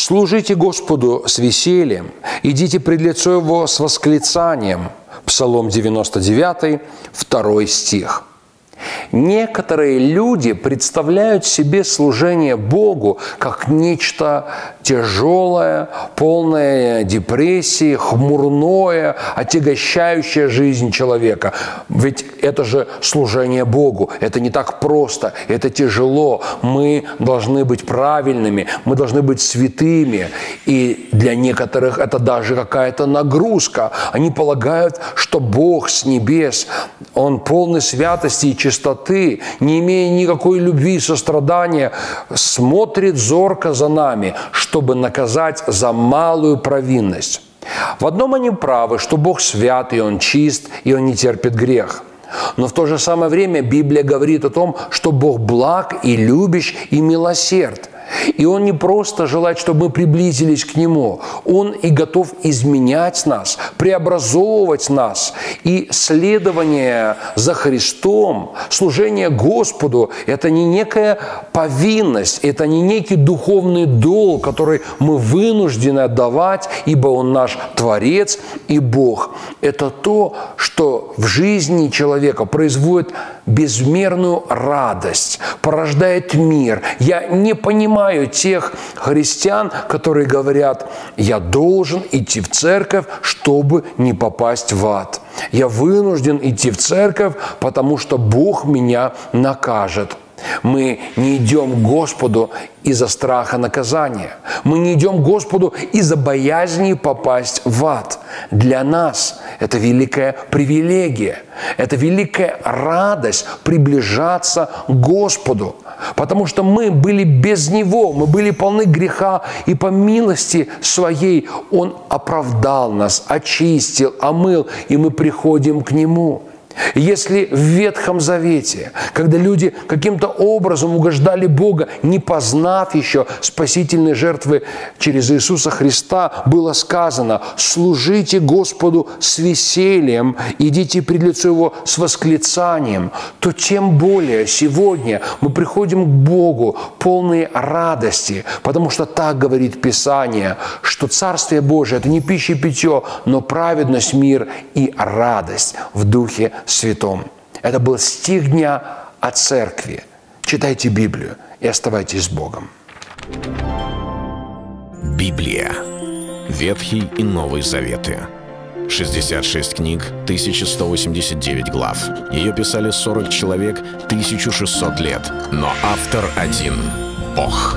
Служите Господу с весельем, идите пред лицо Его с восклицанием. Псалом 99, 2 стих. Некоторые люди представляют себе служение Богу как нечто тяжелое, полное депрессии, хмурное, отягощающее жизнь человека. Ведь это же служение Богу. Это не так просто, это тяжело. Мы должны быть правильными, мы должны быть святыми. И для некоторых это даже какая-то нагрузка. Они полагают, что Бог с небес, Он полный святости и чистоты, не имея никакой любви и сострадания, смотрит зорко за нами, чтобы наказать за малую провинность. В одном они правы, что Бог свят, и Он чист, и Он не терпит грех. Но в то же самое время Библия говорит о том, что Бог благ и любящ и милосерд – и Он не просто желает, чтобы мы приблизились к Нему. Он и готов изменять нас, преобразовывать нас. И следование за Христом, служение Господу – это не некая повинность, это не некий духовный долг, который мы вынуждены отдавать, ибо Он наш Творец и Бог. Это то, что в жизни человека производит безмерную радость, порождает мир. Я не понимаю тех христиан, которые говорят, я должен идти в церковь, чтобы не попасть в ад. Я вынужден идти в церковь, потому что Бог меня накажет. Мы не идем к Господу из-за страха наказания. Мы не идем к Господу из-за боязни попасть в ад. Для нас это великая привилегия, это великая радость приближаться к Господу. Потому что мы были без Него, мы были полны греха, и по милости Своей Он оправдал нас, очистил, омыл, и мы приходим к Нему. Если в Ветхом Завете, когда люди каким-то образом угождали Бога, не познав еще спасительной жертвы через Иисуса Христа, было сказано «служите Господу с весельем, идите пред лицо Его с восклицанием», то тем более сегодня мы приходим к Богу полные радости, потому что так говорит Писание, что Царствие Божие – это не пища и питье, но праведность, мир и радость в Духе Святом. Это был стих дня о церкви. Читайте Библию и оставайтесь с Богом. Библия. Ветхий и Новый Заветы. 66 книг, 1189 глав. Ее писали 40 человек, 1600 лет. Но автор один – Бог.